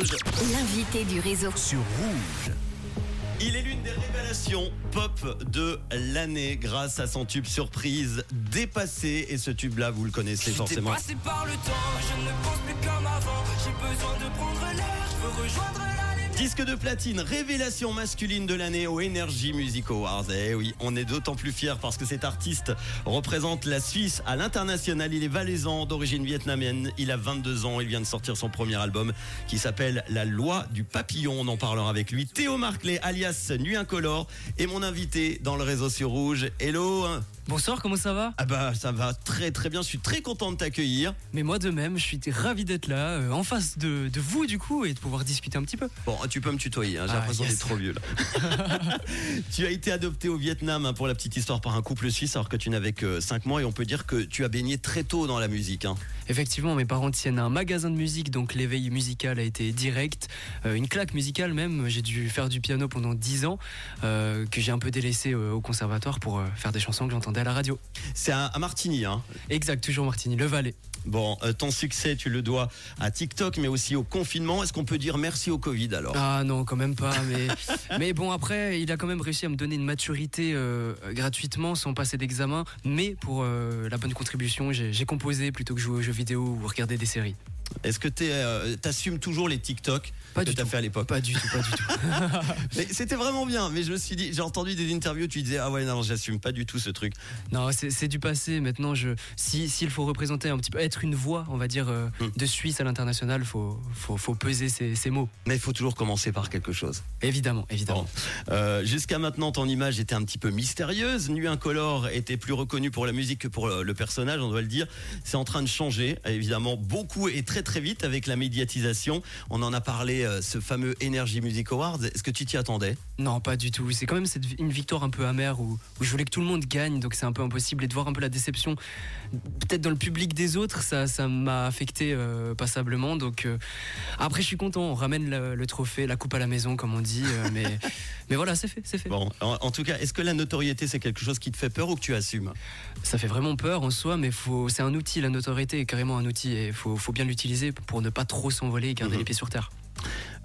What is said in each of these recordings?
Rouge. L'invité du réseau. Sur Rouge. Il est l'une des révélations pop de l'année grâce à son tube surprise dépassé et ce tube là vous le connaissez forcément. Passé par le temps, je ne pense plus comme avant. J'ai besoin de prendre l'air, je veux rejoindre la lumière. Disque de platine, révélation masculine de l'année au Energy Music Awards. Eh oui, on est d'autant plus fiers parce que cet artiste représente la Suisse à l'international. Il est valaisan d'origine vietnamienne. Il a 22 ans. Il vient de sortir son premier album qui s'appelle La Loi du Papillon. On en parlera avec lui. Théo Marclay, alias Nuit Incolore, est mon invité dans le réseau sur Rouge. Hello. Bonsoir, comment ça va? Ah bah ça va très très bien. Je suis très content de t'accueillir. Mais moi de même, je suis ravi d'être là, euh, en face de, de vous du coup, et de pouvoir discuter un petit peu. Bon, tu peux me tutoyer. hein, J'ai Ah, l'impression yes. d'être trop vieux là. tu as été adopté au Vietnam hein, pour la petite histoire par un couple suisse alors que tu n'avais que 5 mois et on peut dire que tu as baigné très tôt dans la musique. hein. Effectivement, mes parents tiennent un magasin de musique, donc l'éveil musical a été direct, euh, une claque musicale même. J'ai dû faire du piano pendant 10 ans, euh, que j'ai un peu délaissé euh, au conservatoire pour faire des chansons que j'entendais à la radio. C'est à, à Martigny. Hein. Exact, toujours Martini, le Valais. Bon, euh, ton succès, tu le dois à TikTok, mais aussi au confinement. Est-ce qu'on peut dire merci au Covid alors? Ah non, quand même pas. Mais, bon, après, il a quand même réussi à me donner une maturité euh, gratuitement, sans passer d'examen. Mais pour euh, la bonne contribution, j'ai j'ai composé plutôt que jouer aux jeux vidéo ou regarder des séries. Est-ce que tu assumes toujours les TikTok Pas que du tu as tout. fait à l'époque Pas du tout, pas du tout. Mais C'était vraiment bien, mais je me suis dit, j'ai entendu des interviews, tu disais, ah ouais, non, j'assume pas du tout ce truc. Non, c'est du passé. Maintenant, je, si s'il faut représenter un petit peu, être une voix, on va dire, euh, Hmm. de Suisse à l'international, faut, faut, faut peser ces, ces mots. Mais il faut toujours commencer par quelque chose. Évidemment, évidemment. Bon. Euh, Jusqu'à maintenant, ton image était un petit peu mystérieuse. Nuit Incolore était plus reconnu pour la musique que pour le personnage, on doit le dire. C'est en train de changer, évidemment, beaucoup et très très vite avec la médiatisation. On en a parlé, euh, ce fameux Energy Music Awards. Est-ce que tu t'y attendais? Non, pas du tout. C'est quand même cette, une victoire un peu amère où, où je voulais que tout le monde gagne, donc c'est un peu impossible. Et de voir un peu la déception, peut-être dans le public des autres, ça, ça m'a affecté euh, passablement. Donc euh, après, je suis content. On ramène le, le trophée, la coupe à la maison, comme on dit. euh, mais, mais voilà, c'est fait, c'est fait. Bon, en, en tout cas, est-ce que la notoriété, c'est quelque chose qui te fait peur ou que tu assumes? Ça fait vraiment peur en soi, mais faut, c'est un outil. La notoriété est carrément un outil et faut, faut bien l'utiliser pour ne pas trop s'envoler et garder Mhm. les pieds sur terre.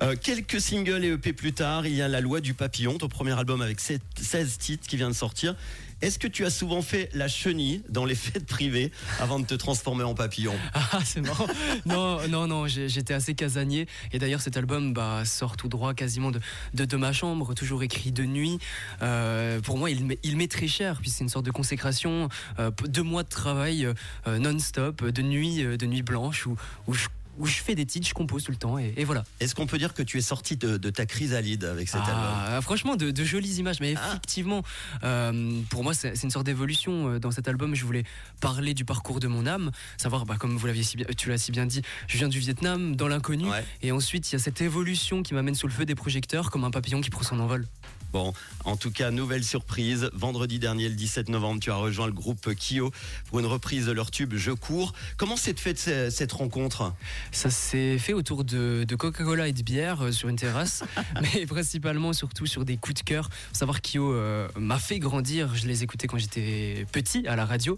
Euh, quelques singles et EP plus tard, il y a La Loi du Papillon, ton premier album avec sept- 16 titres qui vient de sortir. Est-ce que tu as souvent fait la chenille dans les fêtes privées avant de te transformer en papillon? Ah, c'est marrant. non, non, non, j'étais assez casanier. Et d'ailleurs, cet album bah, sort tout droit quasiment de, ma chambre, toujours écrit de nuit. Euh, pour moi, il m'est- très cher, puis c'est une sorte de consécration. Euh, deux mois de travail non-stop, de nuit, de nuit blanche, où, où, je, où je fais des titres, je compose tout le temps, et, et voilà. Est-ce qu'on peut dire que tu es sorti de, de ta chrysalide avec cet album? Ah, franchement, de, de jolies images, mais Ah. effectivement, euh, pour moi, c'est une sorte d'évolution. Euh, Dans cet album, je voulais parler du parcours de mon âme, savoir, bah, comme vous l'aviez si bien, tu l'as si bien dit, je viens du Vietnam, dans l'inconnu, Ouais. et ensuite il y a cette évolution qui m'amène sous le feu des projecteurs, comme un papillon qui prend son envol. Bon, en tout cas, nouvelle surprise. Vendredi dernier, le 17 novembre, tu as rejoint le groupe Kyo pour une reprise de leur tube Je cours. Comment s'est faite ce- cette rencontre? Ça s'est fait autour de, Coca-Cola et de bière euh, sur une terrasse, mais principalement surtout sur des coups de cœur. Savoir Kyo euh, m'a fait grandir. Je les écoutais quand j'étais petit à la radio,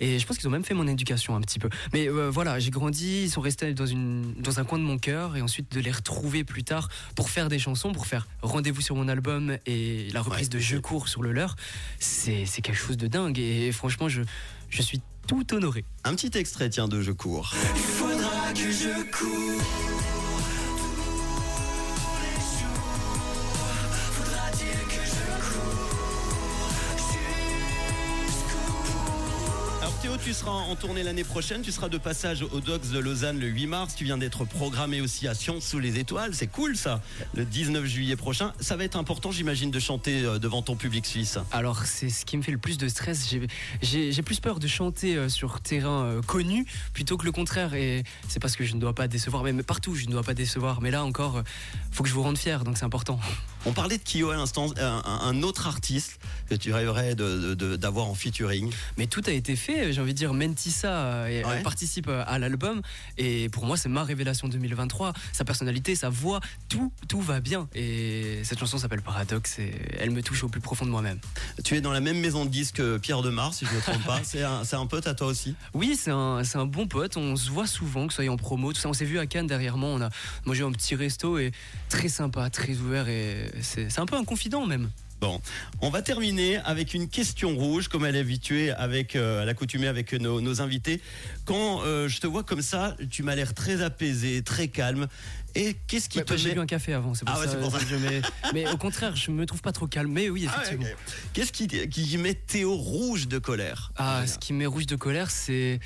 et je pense qu'ils ont même fait mon éducation un petit peu. Mais euh, voilà, j'ai grandi, ils sont restés dans, dans un coin de mon cœur, et ensuite de les retrouver plus tard pour faire des chansons, pour faire Rendez-vous sur mon album et la reprise Ouais. de Je cours sur le leur, c'est c'est quelque chose de dingue. Et franchement, je, je suis tout honoré. Un petit extrait, tiens, de Je cours. Il faudra que je cours. Tu seras en tournée l'année prochaine. Tu seras de passage au Docs de Lausanne le 8 mars. Tu viens d'être programmé aussi à Sion sous les étoiles. C'est cool ça. Le 19 juillet prochain. Ça va être important, j'imagine, de chanter euh, devant ton public suisse. Alors c'est ce qui me fait le plus de stress. J'ai- plus peur de chanter euh, sur terrain euh, connu plutôt que le contraire. Et c'est parce que je ne dois pas décevoir, même partout je ne dois pas décevoir. Mais là encore, faut que je vous rende fier, donc c'est important. On parlait de Kyo à l'instant, un autre artiste que tu rêverais d'avoir en featuring. Mais tout a été fait. J'ai envie de dire, Mentissa, euh, et Ouais. elle participe euh, à l'album. Et pour moi, c'est ma révélation 2023. Sa personnalité, sa voix, tout, tout va bien. Et cette chanson s'appelle Paradoxe et elle me touche au plus profond de moi-même. Tu es dans la même maison de disques que Pierre Demar, si je ne me trompe pas. C'est un, pote à toi aussi? Oui, c'est un, bon pote. On se voit souvent, que ce soit en promo, tout ça. On s'est vu à Cannes derrière moi. On a mangé un petit resto et très sympa, très ouvert. Et c'est un peu un confident même. Bon, on va terminer avec une question rouge, comme elle est habituée avec euh, à l'accoutumée avec nos, nos invités. Quand euh, je te vois comme ça, tu m'as l'air très apaisé, très calme. Et qu'est-ce qui Ouais, te J'ai met bu un café avant, c'est pour, Ah ouais, pour ça. je mets- Mais au contraire, je me trouve pas trop calme. Mais oui, Ah ouais, effectivement. Qu'est-ce qui, qui met Théo rouge de colère? Ah, ce qui me met rouge de colère, c'est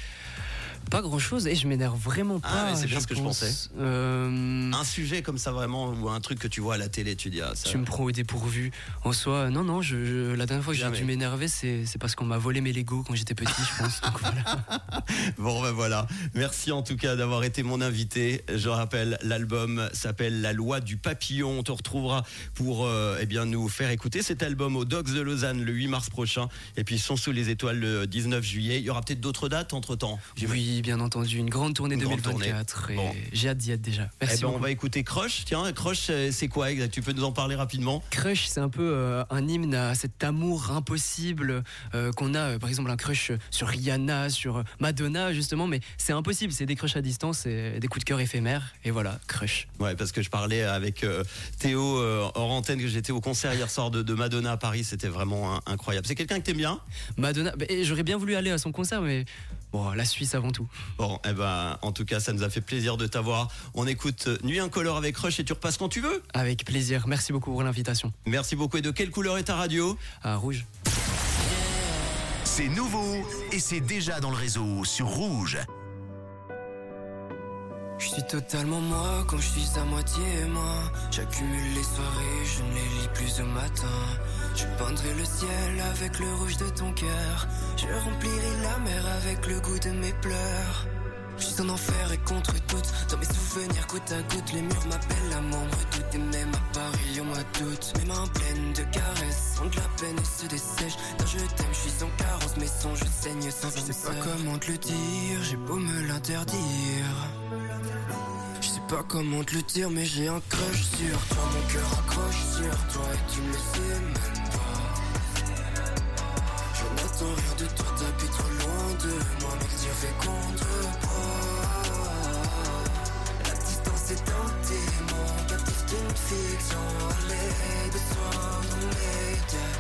pas grand chose et je m'énerve vraiment Ah pas. ouais, c'est bien ce que je pensais. Euh, Un sujet comme ça vraiment ou un truc que tu vois à la télé, tu dis ah, ça. tu me prends au dépourvu. En soi, non, non, je, je- la dernière fois que j'ai dû m'énerver, c'est parce qu'on m'a volé mes Lego quand j'étais petit, je pense. Donc voilà. Bon ben voilà, merci en tout cas d'avoir été mon invité. Je rappelle, l'album s'appelle La loi du papillon. On te retrouvera pour euh, eh bien nous faire écouter cet album au Dogs de Lausanne le 8 mars prochain. Et puis Sont sous les étoiles le 19 juillet. Il y aura peut-être d'autres dates entre temps. Oui, bien entendu, une grande tournée Une grande 2024 et Bon. j'ai hâte d'y être déjà. Eh Merci ben, on va écouter Crush. Tiens, Crush, c'est c'est quoi Tu peux nous en parler rapidement? Crush, c'est un peu euh, un hymne à cet amour impossible euh, qu'on a, euh, par exemple, un crush sur Rihanna, sur euh, Madonna, justement, mais c'est impossible, c'est des crushs à distance, et des coups de cœur éphémères, et voilà, crush. Ouais, parce que je parlais avec euh, Théo euh, hors antenne que j'étais au concert hier soir de, de Madonna à Paris. C'était vraiment hein, incroyable. C'est quelqu'un que t'aimes bien? Madonna, bah, j'aurais bien voulu aller à son concert, mais bon, la Suisse avant tout. Bon, eh ben, en tout cas, ça nous a fait plaisir de t'avoir. On écoute euh, Nuit incolore avec Rush et tu repasses quand tu veux. Avec plaisir, merci beaucoup pour l'invitation. Merci beaucoup. Et de quelle couleur est ta radio? À Rouge. C'est nouveau et c'est déjà dans le réseau sur Rouge. Je suis totalement moi quand je suis à moitié moi. J'accumule les soirées, je ne les lis plus au matin. Je peindrai le ciel avec le rouge de ton cœur. Je remplirai la mer avec le goût de mes pleurs. Je suis en enfer et contre toutes Dans mes souvenirs goutte à goutte Les murs m'appellent la membre doute Et même à Paris au mois d'août Mes mains pleines de caresses Ont de la peine et se dessèchent Dans je t'aime, je suis en carence Mes songes saignent sans Je sais pas comment te le dire J'ai beau me l'interdire je pas comment te le dire, mais j'ai un crush sur toi. Mon cœur accroche sur toi et tu ne le sais même pas. Je n'attends rien de toi, t'habites trop loin de moi, mais tir fait contre-poids. La distance est un témoin, captif d'une fiction. Allez, de m'aider.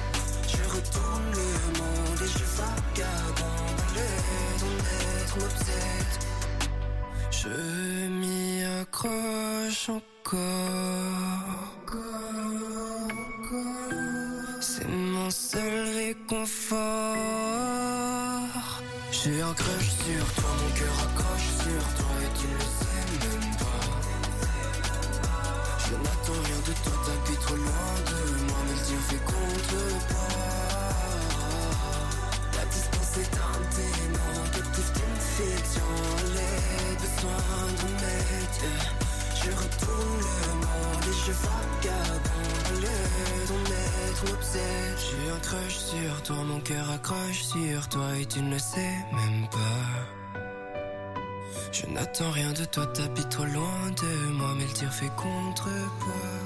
Je retourne le monde et je vagabonde. Allez, ton être m'obsède. Je m'y encore. C'est mon seul réconfort. J'ai un crush sur toi, mon cœur accroche sur toi et tu ne le sais même pas. Je n'attends rien de toi, t'habites trop loin de moi, mais Dieu fait contre-poids. La distance est un démon, captif d'une fiction. Les besoins de m'aider. Je retourne le monde et je vagabonde. Le ton être m'obsède. J'ai un crush sur toi, mon cœur accroche sur toi et tu ne le sais même pas. Je n'attends rien de toi, t'habites trop loin de moi, mais le tir fait contre-poids.